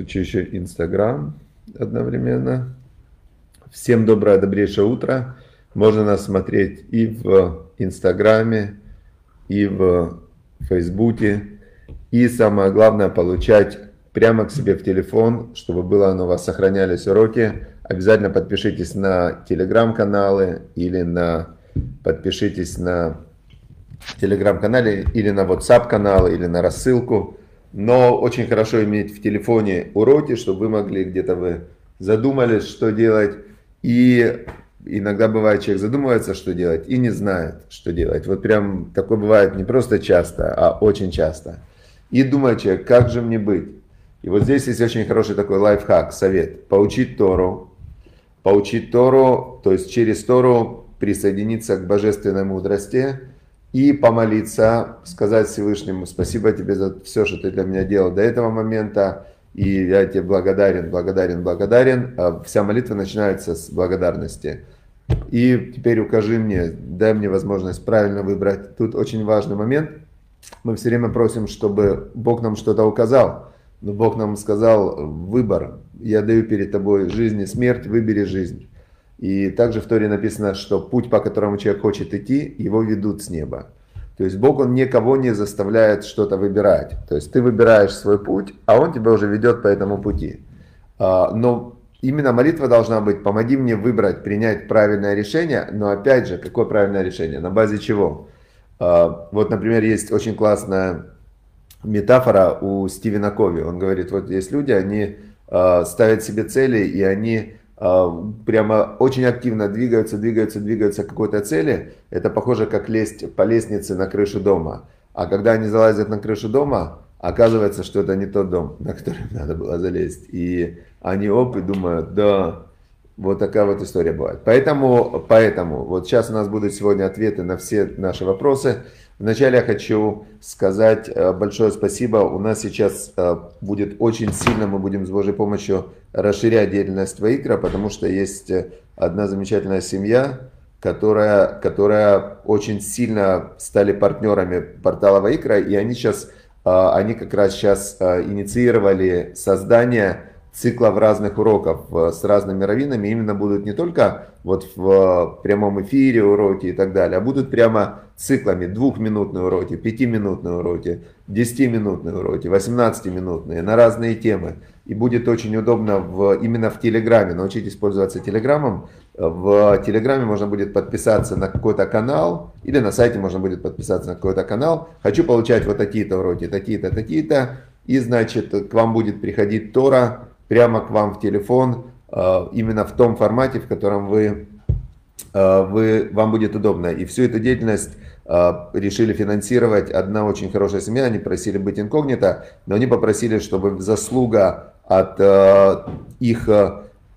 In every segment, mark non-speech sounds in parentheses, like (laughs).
Включу еще Инстаграм одновременно. Всем доброе, добрейшее утро. Можно нас смотреть и в Инстаграме, и в Фейсбуке. И самое главное, получать прямо к себе в телефон, чтобы было оно у вас сохранялись уроки. Обязательно подпишитесь на телеграм-каналы или на подпишитесь на телеграм-канале или на WhatsApp канал или на рассылку. Но очень хорошо иметь в телефоне уроки, чтобы вы могли где-то вы задумались, что делать. И иногда бывает, человек задумывается, что делать, и не знает, что делать. Вот прям такое бывает не просто часто, а очень часто. И думает человек, как же мне быть? И вот здесь есть очень хороший такой лайфхак, совет. Поучить Тору. Поучить Тору, то есть через Тору присоединиться к божественной мудрости – и помолиться, сказать Всевышнему, спасибо тебе за все, что ты для меня делал до этого момента, и я тебе благодарен, благодарен, благодарен. А вся молитва начинается с благодарности. И теперь укажи мне, дай мне возможность правильно выбрать. Тут очень важный момент. Мы все время просим, чтобы Бог нам что-то указал. Но Бог нам сказал выбор. Я даю перед тобой жизнь и смерть, выбери жизнь. И также в Торе написано, что путь, по которому человек хочет идти, его ведут с неба. То есть Бог, Он никого не заставляет что-то выбирать. То есть ты выбираешь свой путь, а Он тебя уже ведет по этому пути. А, но именно молитва должна быть, помоги мне выбрать, принять правильное решение, но опять же, какое правильное решение, на базе чего? А, вот, например, есть очень классная метафора у Стивена Кови. Он говорит, вот есть люди, они а, ставят себе цели, и они прямо очень активно двигаются, двигаются, двигаются к какой-то цели, это похоже как лезть по лестнице на крышу дома. А когда они залазят на крышу дома, оказывается, что это не тот дом, на который (laughs) надо было залезть. И они оп и думают, да, вот такая вот история бывает. Поэтому, поэтому, вот сейчас у нас будут сегодня ответы на все наши вопросы. Вначале я хочу сказать э, большое спасибо. У нас сейчас э, будет очень сильно, мы будем с Божьей помощью расширять деятельность Ваикра, потому что есть э, одна замечательная семья, которая, которая очень сильно стали партнерами портала Ваикра, и они сейчас, они как раз сейчас инициировали создание циклов разных уроков э, с разными раввинами именно будут не только вот в э, прямом эфире уроки и так далее, а будут прямо циклами двухминутные уроки, пятиминутные уроки, десятиминутные уроки, восемнадцатиминутные на разные темы. И будет очень удобно в, именно в Телеграме. Научитесь пользоваться Телеграмом. В Телеграме можно будет подписаться на какой-то канал, или на сайте можно будет подписаться на какой-то канал. Хочу получать вот такие-то уроки, такие-то, такие-то. И, значит, к вам будет приходить Тора, прямо к вам в телефон, э, именно в том формате, в котором вы, э, вы, вам будет удобно. И всю эту деятельность э, решили финансировать одна очень хорошая семья, они просили быть инкогнито, но они попросили, чтобы заслуга от их,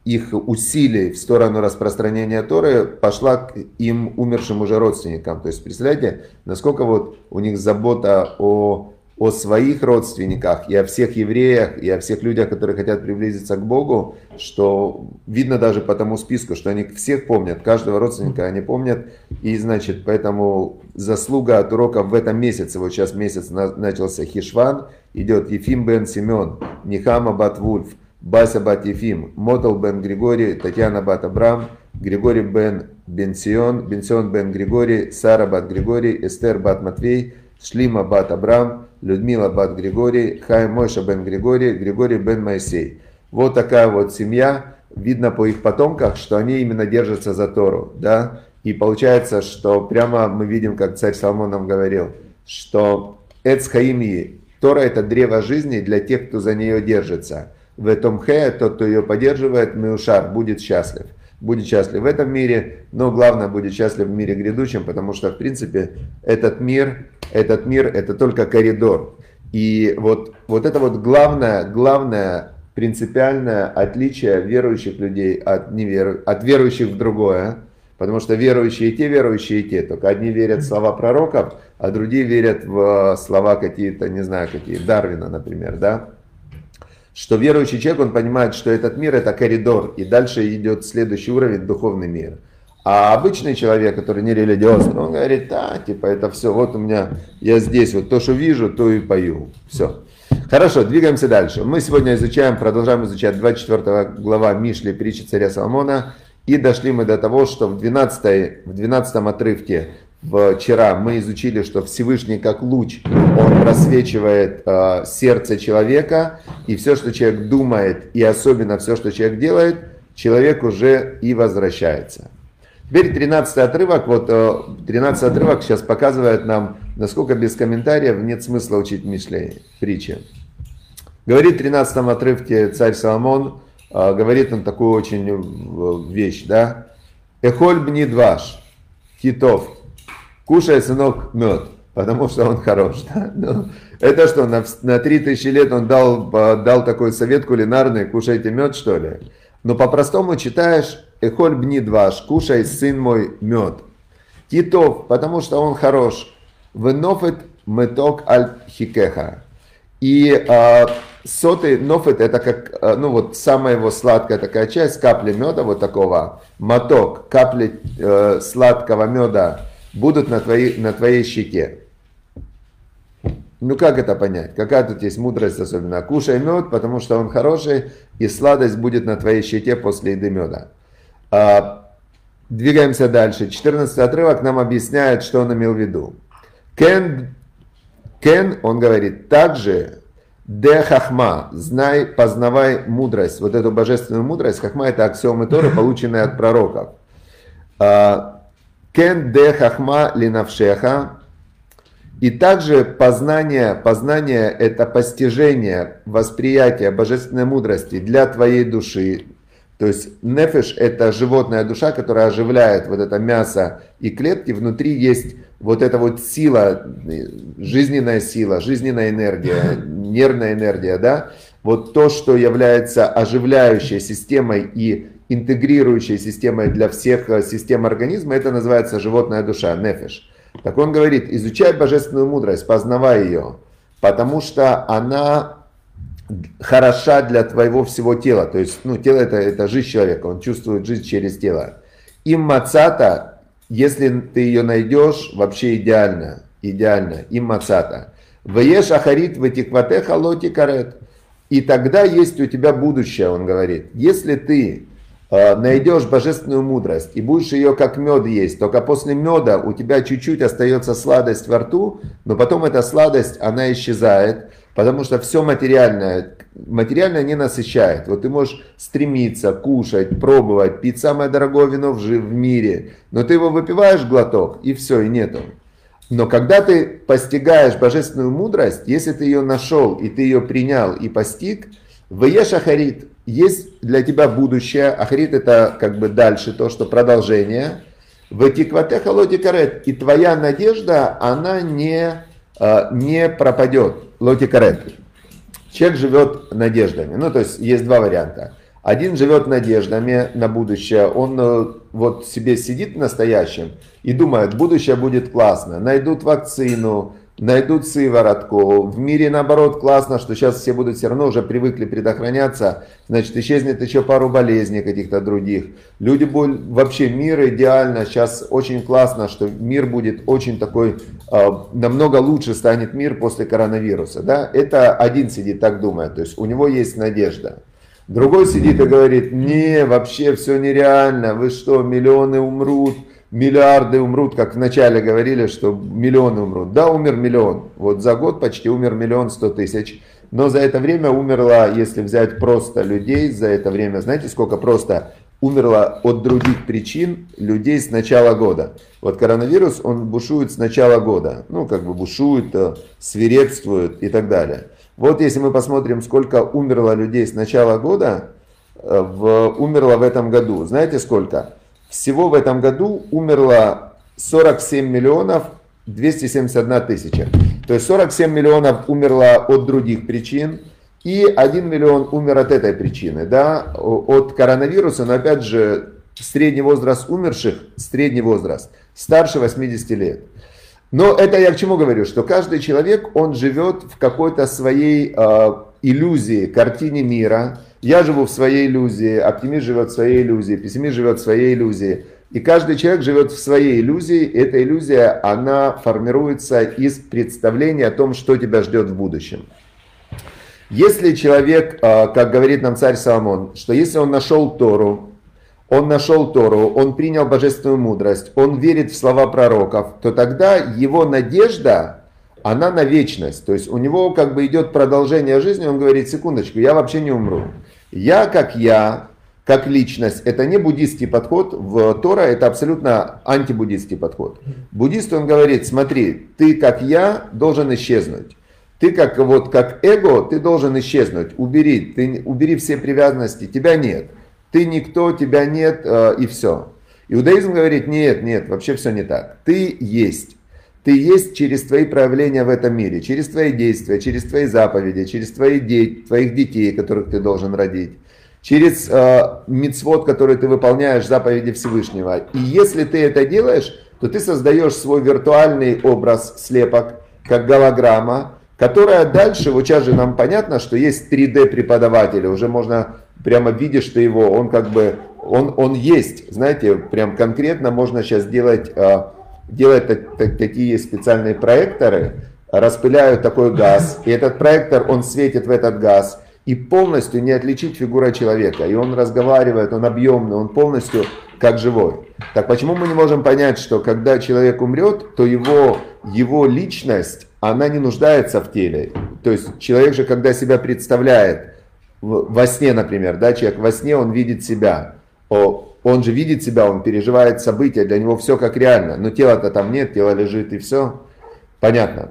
их усилий в сторону распространения Торы пошла к им умершим уже родственникам. То есть, представляете, насколько вот у них забота о о своих родственниках и о всех евреях, и о всех людях, которые хотят приблизиться к Богу, что видно даже по тому списку, что они всех помнят, каждого родственника они помнят, и значит, поэтому заслуга от урока в этом месяце, вот сейчас месяц начался Хишван, идет Ефим бен Семен, Нихама бат Вульф, Бася бат Ефим, Мотал бен Григорий, Татьяна бат Абрам, Григорий бен Бенсион, Бенсион бен Григорий, Сара бат Григорий, Эстер бат Матвей, Шлима бат Абрам, Людмила бат Григорий, Хай Мойша бен Григорий, Григорий бен Моисей. Вот такая вот семья. Видно по их потомках, что они именно держатся за Тору. Да? И получается, что прямо мы видим, как царь Соломон нам говорил, что Эцхаимии, Тора это древо жизни для тех, кто за нее держится. В этом хе, тот, кто ее поддерживает, Меушар, будет счастлив будет счастлив в этом мире, но главное будет счастлив в мире грядущем, потому что, в принципе, этот мир, этот мир, это только коридор. И вот, вот это вот главное, главное принципиальное отличие верующих людей от, неверу, от верующих в другое. Потому что верующие и те, верующие и те. Только одни верят в слова пророков, а другие верят в слова какие-то, не знаю, какие, Дарвина, например, да что верующий человек, он понимает, что этот мир это коридор, и дальше идет следующий уровень, духовный мир. А обычный человек, который не религиозный, он говорит, да, типа это все, вот у меня, я здесь, вот то, что вижу, то и пою. Все. Хорошо, двигаемся дальше. Мы сегодня изучаем, продолжаем изучать 24 глава Мишли, притчи царя Соломона. И дошли мы до того, что в 12, в 12 отрывке вчера мы изучили, что Всевышний как луч, он просвечивает э, сердце человека, и все, что человек думает, и особенно все, что человек делает, человек уже и возвращается. Теперь 13 отрывок, вот 13 отрывок сейчас показывает нам, насколько без комментариев нет смысла учить Мишлей, притчи. Говорит в 13 отрывке царь Соломон, говорит он такую очень вещь, да, «Эхоль бни дваш, китов, кушай, сынок, мед, потому что он хорош». Да? Ну, это что, на, на 3000 лет он дал, дал такой совет кулинарный, кушайте мед, что ли? Но по-простому читаешь Эхоль бни дваш, кушай, сын мой, мед. Титов, потому что он хорош. Венофет меток аль хикеха. И а, сотый нофет это как, а, ну вот самая его сладкая такая часть, капли меда вот такого, моток, капли э, сладкого меда будут на твоей, на твоей щеке. Ну как это понять? Какая тут есть мудрость особенно? Кушай мед, потому что он хороший, и сладость будет на твоей щеке после еды меда. А, двигаемся дальше. 14 отрывок нам объясняет, что он имел в виду. Кен, кен он говорит, также де хахма, знай, познавай мудрость. Вот эту божественную мудрость, хахма это аксиомы Торы, полученные от пророков. А, кен де хахма линавшеха, и также познание, познание – это постижение, восприятие божественной мудрости для твоей души. То есть нефиш – это животная душа, которая оживляет вот это мясо и клетки. Внутри есть вот эта вот сила, жизненная сила, жизненная энергия, нервная энергия, да? Вот то, что является оживляющей системой и интегрирующей системой для всех систем организма, это называется животная душа, нефиш. Так он говорит, изучай божественную мудрость, познавай ее, потому что она хороша для твоего всего тела. То есть, ну, тело это, это жизнь человека, он чувствует жизнь через тело. Им мацата, если ты ее найдешь, вообще идеально, идеально, им мацата. Вееш ахарит ветикватеха лоти карет. И тогда есть у тебя будущее, он говорит. Если ты Э, найдешь божественную мудрость и будешь ее как мед есть, только после меда у тебя чуть-чуть остается сладость во рту, но потом эта сладость, она исчезает, потому что все материальное, материальное не насыщает. Вот ты можешь стремиться, кушать, пробовать, пить самое дорогое вино в, в мире, но ты его выпиваешь глоток, и все, и нету. Но когда ты постигаешь божественную мудрость, если ты ее нашел, и ты ее принял и постиг, Вееш Ахарит, есть для тебя будущее. Ахарит это как бы дальше, то, что продолжение. В Тикватеха Лотикарет. И твоя надежда, она не, а, не пропадет. Лотикарет. Человек живет надеждами. Ну, то есть есть два варианта. Один живет надеждами на будущее, он э, вот себе сидит в настоящем и думает, будущее будет классно, найдут вакцину, найдут сыворотку. В мире наоборот классно, что сейчас все будут все равно уже привыкли предохраняться, значит исчезнет еще пару болезней каких-то других. Люди будут, вообще мир идеально, сейчас очень классно, что мир будет очень такой, э, намного лучше станет мир после коронавируса. Да? Это один сидит так думает, то есть у него есть надежда. Другой сидит и говорит, не, вообще все нереально, вы что, миллионы умрут, миллиарды умрут, как вначале говорили, что миллионы умрут. Да, умер миллион. Вот за год почти умер миллион сто тысяч. Но за это время умерло, если взять просто людей, за это время, знаете, сколько просто умерло от других причин людей с начала года. Вот коронавирус, он бушует с начала года. Ну, как бы бушует, э, свирепствует и так далее. Вот если мы посмотрим, сколько умерло людей с начала года, э, в, умерло в этом году. Знаете сколько? Всего в этом году умерло 47 миллионов 271 тысяча. То есть 47 миллионов умерло от других причин, и 1 миллион умер от этой причины, да, от коронавируса, но опять же, средний возраст умерших, средний возраст, старше 80 лет. Но это я к чему говорю, что каждый человек, он живет в какой-то своей э, иллюзии, картине мира, я живу в своей иллюзии, оптимист живет в своей иллюзии, пессимист живет в своей иллюзии. И каждый человек живет в своей иллюзии. И эта иллюзия, она формируется из представления о том, что тебя ждет в будущем. Если человек, как говорит нам царь Соломон, что если он нашел Тору, он нашел Тору, он принял божественную мудрость, он верит в слова пророков, то тогда его надежда, она на вечность. То есть у него как бы идет продолжение жизни, он говорит, секундочку, я вообще не умру. Я как я, как личность, это не буддийский подход, в Тора это абсолютно антибуддийский подход. Буддист, он говорит, смотри, ты как я должен исчезнуть. Ты как, вот, как эго, ты должен исчезнуть, убери, ты, убери все привязанности, тебя нет. Ты никто, тебя нет, э, и все. Иудаизм говорит, нет, нет, вообще все не так. Ты есть. Ты есть через твои проявления в этом мире, через твои действия, через твои заповеди, через твои де- твоих детей, которых ты должен родить через э, мицвод, который ты выполняешь, заповеди Всевышнего. И если ты это делаешь, то ты создаешь свой виртуальный образ слепок, как голограмма, которая дальше, вот сейчас же нам понятно, что есть 3D преподаватели, уже можно прямо видишь ты его, он как бы, он, он есть, знаете, прям конкретно можно сейчас делать, э, так, такие специальные проекторы, распыляют такой газ, и этот проектор, он светит в этот газ, и полностью не отличить фигура человека. И он разговаривает, он объемный, он полностью как живой. Так почему мы не можем понять, что когда человек умрет, то его, его личность, она не нуждается в теле. То есть человек же, когда себя представляет, во сне, например, да, человек во сне, он видит себя. Он же видит себя, он переживает события, для него все как реально. Но тела-то там нет, тело лежит и все. Понятно.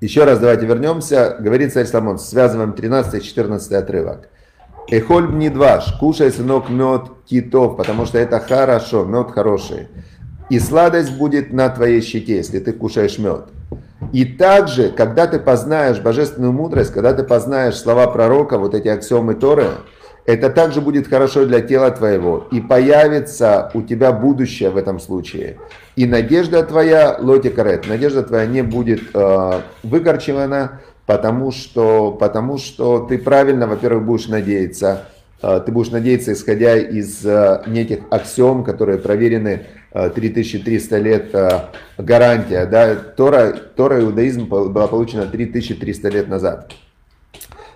Еще раз давайте вернемся. Говорит царь Соломон, связываем 13-14 отрывок. Эхоль не дваш, кушай, сынок, мед китов, потому что это хорошо, мед хороший. И сладость будет на твоей щеке, если ты кушаешь мед. И также, когда ты познаешь божественную мудрость, когда ты познаешь слова пророка, вот эти аксиомы Торы, это также будет хорошо для тела твоего. И появится у тебя будущее в этом случае. И надежда твоя, лоти карет, надежда твоя не будет э, выкорчевана, потому что, потому что ты правильно, во-первых, будешь надеяться. Э, ты будешь надеяться, исходя из э, неких аксиом, которые проверены э, 3300 лет э, гарантия. Да? Тора, Тора иудаизм была получена 3300 лет назад.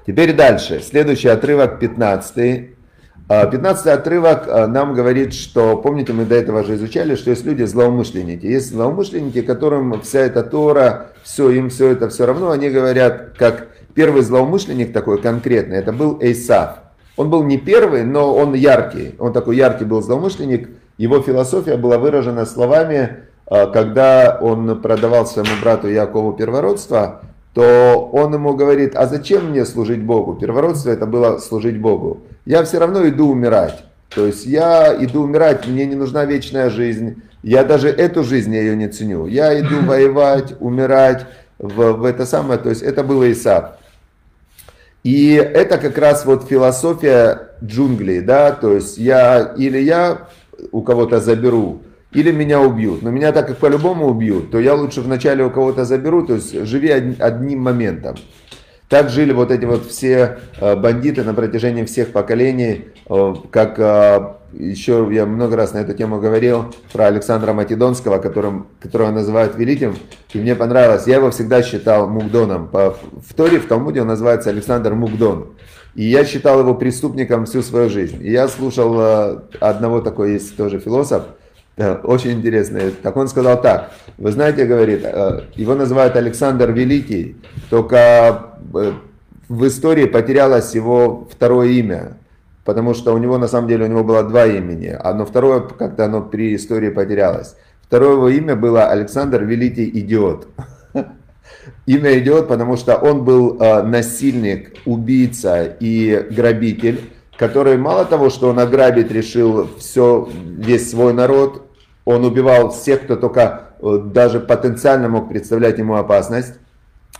Теперь дальше. Следующий отрывок, 15. 15 а, отрывок а, нам говорит, что, помните, мы до этого же изучали, что есть люди злоумышленники. Есть злоумышленники, которым вся эта Тора, все, им все это все равно. Они говорят, как первый злоумышленник такой конкретный, это был Эйсав. Он был не первый, но он яркий. Он такой яркий был злоумышленник. Его философия была выражена словами, а, когда он продавал своему брату Якову первородство, то он ему говорит, а зачем мне служить Богу? Первородство это было служить Богу. Я все равно иду умирать. То есть я иду умирать, мне не нужна вечная жизнь. Я даже эту жизнь я ее не ценю. Я иду (laughs) воевать, умирать в, в это самое. То есть это было Исаак. И это как раз вот философия джунглей, да, то есть я или я у кого-то заберу, или меня убьют. Но меня так как по-любому убьют, то я лучше вначале у кого-то заберу, то есть живи одним моментом. Так жили вот эти вот все э, бандиты на протяжении всех поколений, э, как э, еще я много раз на эту тему говорил про Александра Македонского, которым, которого называют великим, и мне понравилось, я его всегда считал Мукдоном. В Торе, в Талмуде он называется Александр Мукдон. И я считал его преступником всю свою жизнь. И я слушал одного такой есть тоже философ, очень интересно. Так он сказал так. Вы знаете, говорит, э, его называют Александр Великий, только э, в истории потерялось его второе имя. Потому что у него, на самом деле, у него было два имени. Одно второе, как-то оно при истории потерялось. Второе его имя было Александр Великий Идиот. (laughs) Имя идиот, потому что он был э, насильник, убийца и грабитель, который мало того, что он ограбить решил все, весь свой народ, он убивал всех, кто только э, даже потенциально мог представлять ему опасность,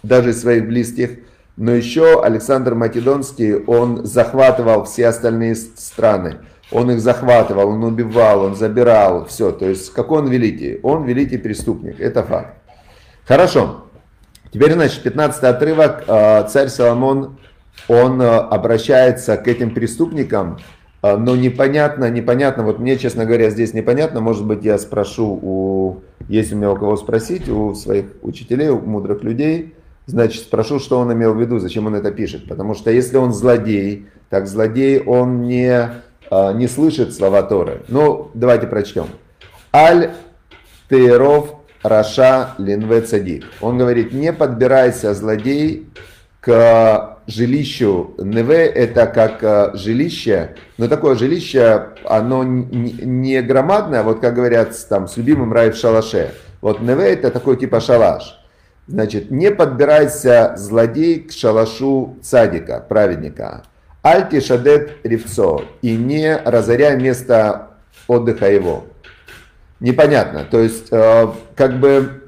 даже своих близких. Но еще Александр Македонский, он захватывал все остальные страны. Он их захватывал, он убивал, он забирал, все. То есть, какой он великий? Он великий преступник, это факт. Хорошо. Теперь, значит, 15 отрывок. Э, царь Соломон, он э, обращается к этим преступникам а, но непонятно, непонятно, вот мне, честно говоря, здесь непонятно, может быть, я спрошу, у, есть у меня у кого спросить, у своих учителей, у мудрых людей, Значит, спрошу, что он имел в виду, зачем он это пишет. Потому что если он злодей, так злодей, он не, а, не слышит слова Торы. Ну, давайте прочтем. Аль Тейров Раша Линве Цадик. Он говорит, не подбирайся, злодей, к жилищу. Неве это как а, жилище, но такое жилище, оно не громадное, вот как говорят там с любимым рай в шалаше. Вот неве это такой типа шалаш. Значит, не подбирайся, злодей, к шалашу цадика, праведника. Альти шадет ревцо, и не разоряй место отдыха его. Непонятно. То есть, э, как бы,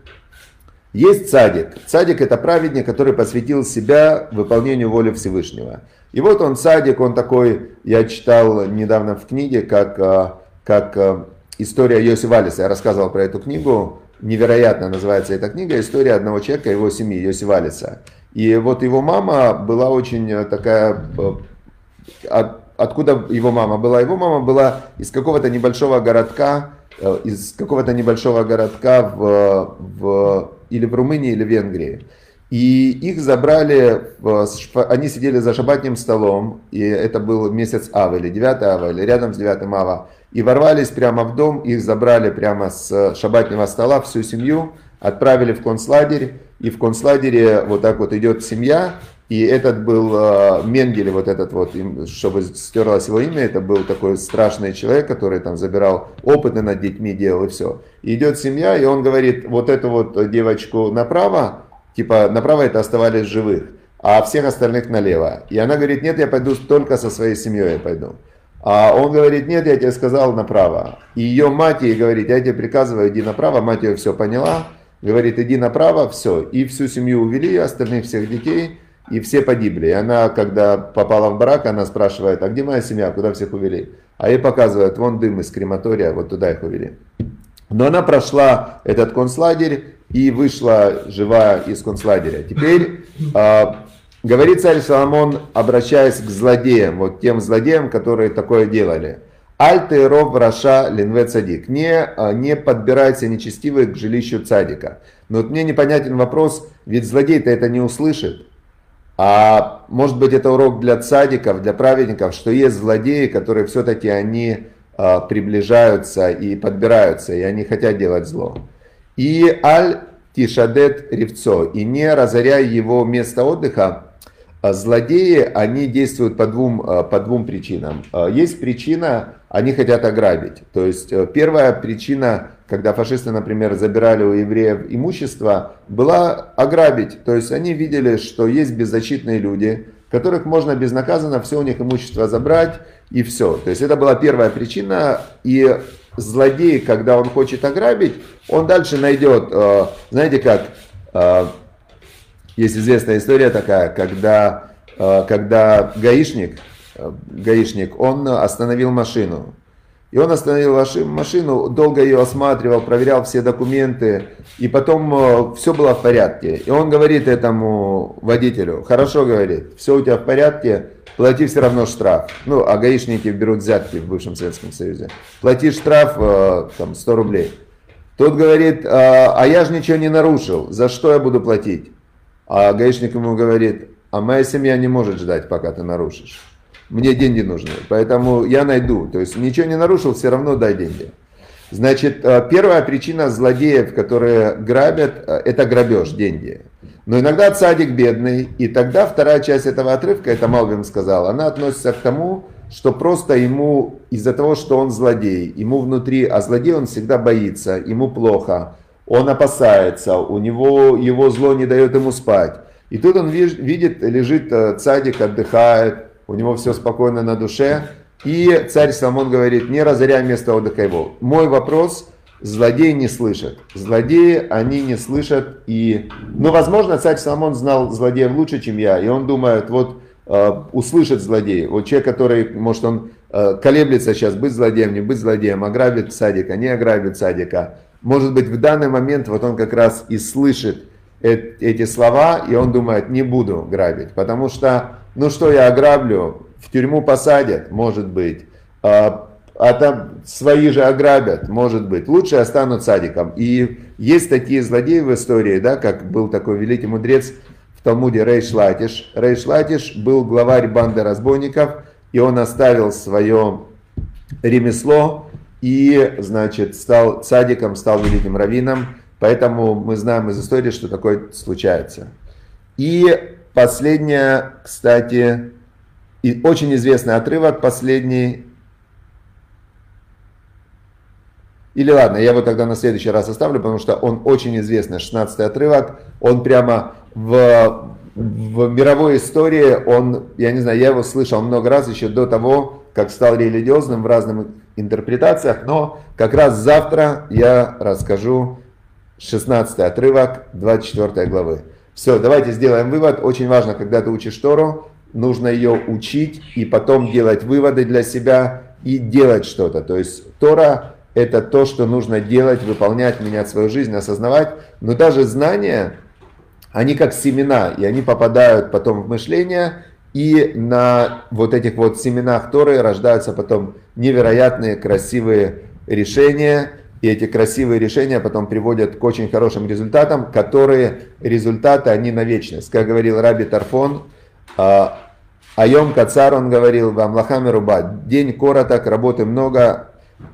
есть цадик. Цадик это праведник, который посвятил себя выполнению воли Всевышнего. И вот он цадик, он такой, я читал недавно в книге, как, э, как э, история Йоси Валиса. Я рассказывал про эту книгу невероятно называется эта книга «История одного человека его семьи» Йоси Валиса. И вот его мама была очень э, такая... Э, откуда его мама была? Его мама была из какого-то небольшого городка, из какого-то небольшого городка в, в, или в Румынии, или в Венгрии. И их забрали, они сидели за шабатным столом, и это был месяц Ава, или 9 Ава, или рядом с 9 Ава, и ворвались прямо в дом, их забрали прямо с шабатного стола, всю семью, отправили в концлагерь, и в концлагере вот так вот идет семья, и этот был э, Менгель, вот этот вот, чтобы стерлось его имя, это был такой страшный человек, который там забирал опыты над детьми, делал и все. И идет семья, и он говорит, вот эту вот девочку направо, Типа направо это оставались живых, а всех остальных налево. И она говорит, нет, я пойду только со своей семьей я пойду. А он говорит, нет, я тебе сказал направо. И ее мать ей говорит, я тебе приказываю, иди направо. Мать ее все поняла, говорит, иди направо, все. И всю семью увели, остальных всех детей, и все погибли. И она, когда попала в брак, она спрашивает, а где моя семья, куда всех увели? А ей показывают, вон дым из крематория, вот туда их увели. Но она прошла этот концлагерь и вышла живая из концлагеря. Теперь э, говорит царь Соломон, обращаясь к злодеям, вот тем злодеям, которые такое делали. Аль ров раша линве цадик. Не, а, не подбирайся нечестивый к жилищу цадика. Но вот мне непонятен вопрос, ведь злодей-то это не услышит. А может быть это урок для цадиков, для праведников, что есть злодеи, которые все-таки они а, приближаются и подбираются, и они хотят делать зло. И аль тишадет ревцо, и не разоряй его место отдыха, а злодеи, они действуют по двум, а, по двум причинам. Есть причина, они хотят ограбить. То есть э, первая причина, когда фашисты, например, забирали у евреев имущество, была ограбить. То есть они видели, что есть беззащитные люди, которых можно безнаказанно все у них имущество забрать и все. То есть это была первая причина. И злодей, когда он хочет ограбить, он дальше найдет, э, знаете как, э, есть известная история такая, когда, э, когда гаишник, гаишник, он остановил машину. И он остановил машину, долго ее осматривал, проверял все документы, и потом э, все было в порядке. И он говорит этому водителю, хорошо говорит, все у тебя в порядке, плати все равно штраф. Ну, а гаишники берут взятки в бывшем Советском Союзе. Плати штраф э, там 100 рублей. Тот говорит, а, а я же ничего не нарушил, за что я буду платить? А гаишник ему говорит, а моя семья не может ждать, пока ты нарушишь мне деньги нужны, поэтому я найду. То есть ничего не нарушил, все равно дай деньги. Значит, э, первая причина злодеев, которые грабят, э, это грабеж, деньги. Но иногда цадик бедный, и тогда вторая часть этого отрывка, это Малвин сказал, она относится к тому, что просто ему из-за того, что он злодей, ему внутри, а злодей он всегда боится, ему плохо, он опасается, у него его зло не дает ему спать. И тут он видит, лежит э, цадик, отдыхает, у него все спокойно на душе. И царь Соломон говорит, не разоряй место отдыха его. Мой вопрос, злодеи не слышат. Злодеи, они не слышат. И, ну, возможно, царь Соломон знал злодеев лучше, чем я. И он думает, вот, э, услышит злодеи. Вот человек, который, может, он э, колеблется сейчас, быть злодеем, не быть злодеем, ограбит садика, не ограбит садика. Может быть, в данный момент вот он как раз и слышит эти слова, и он думает, не буду грабить, потому что ну что я ограблю, в тюрьму посадят, может быть, а, а там свои же ограбят, может быть, лучше я стану садиком. И есть такие злодеи в истории, да, как был такой великий мудрец в Талмуде Рейш Латиш. Рейш Латиш был главарь банды разбойников, и он оставил свое ремесло и, значит, стал цадиком, стал великим раввином. Поэтому мы знаем из истории, что такое случается. И последняя, кстати, и очень известный отрывок, последний. Или ладно, я его тогда на следующий раз оставлю, потому что он очень известный, 16 отрывок. Он прямо в, в мировой истории, он, я не знаю, я его слышал много раз еще до того, как стал религиозным в разных интерпретациях, но как раз завтра я расскажу 16 отрывок 24 главы. Все, давайте сделаем вывод. Очень важно, когда ты учишь Тору, нужно ее учить и потом делать выводы для себя и делать что-то. То есть Тора это то, что нужно делать, выполнять, менять свою жизнь, осознавать. Но даже знания, они как семена, и они попадают потом в мышление, и на вот этих вот семенах Торы рождаются потом невероятные красивые решения, и эти красивые решения потом приводят к очень хорошим результатам, которые результаты, они на вечность. Как говорил Раби Тарфон, а, Айом Кацар, он говорил, вам лахами руба, день короток, работы много,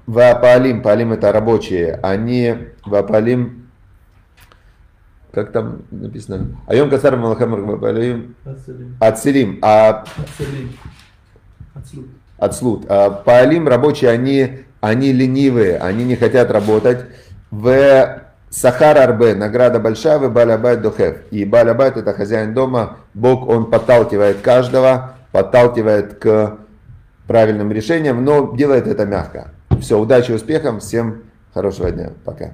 Вапалим, палим это рабочие, они вапалим, как там написано? Айом Кацар Малахамар Вапалим. Ацелим. А Ацлут. А Паалим рабочие, они, они ленивые, они не хотят работать. В Сахар Арбе, награда большая, в Балябайт Дохев. И Балябайт это хозяин дома, Бог, он подталкивает каждого, подталкивает к правильным решениям, но делает это мягко. Все, удачи, успехов, всем хорошего дня, пока.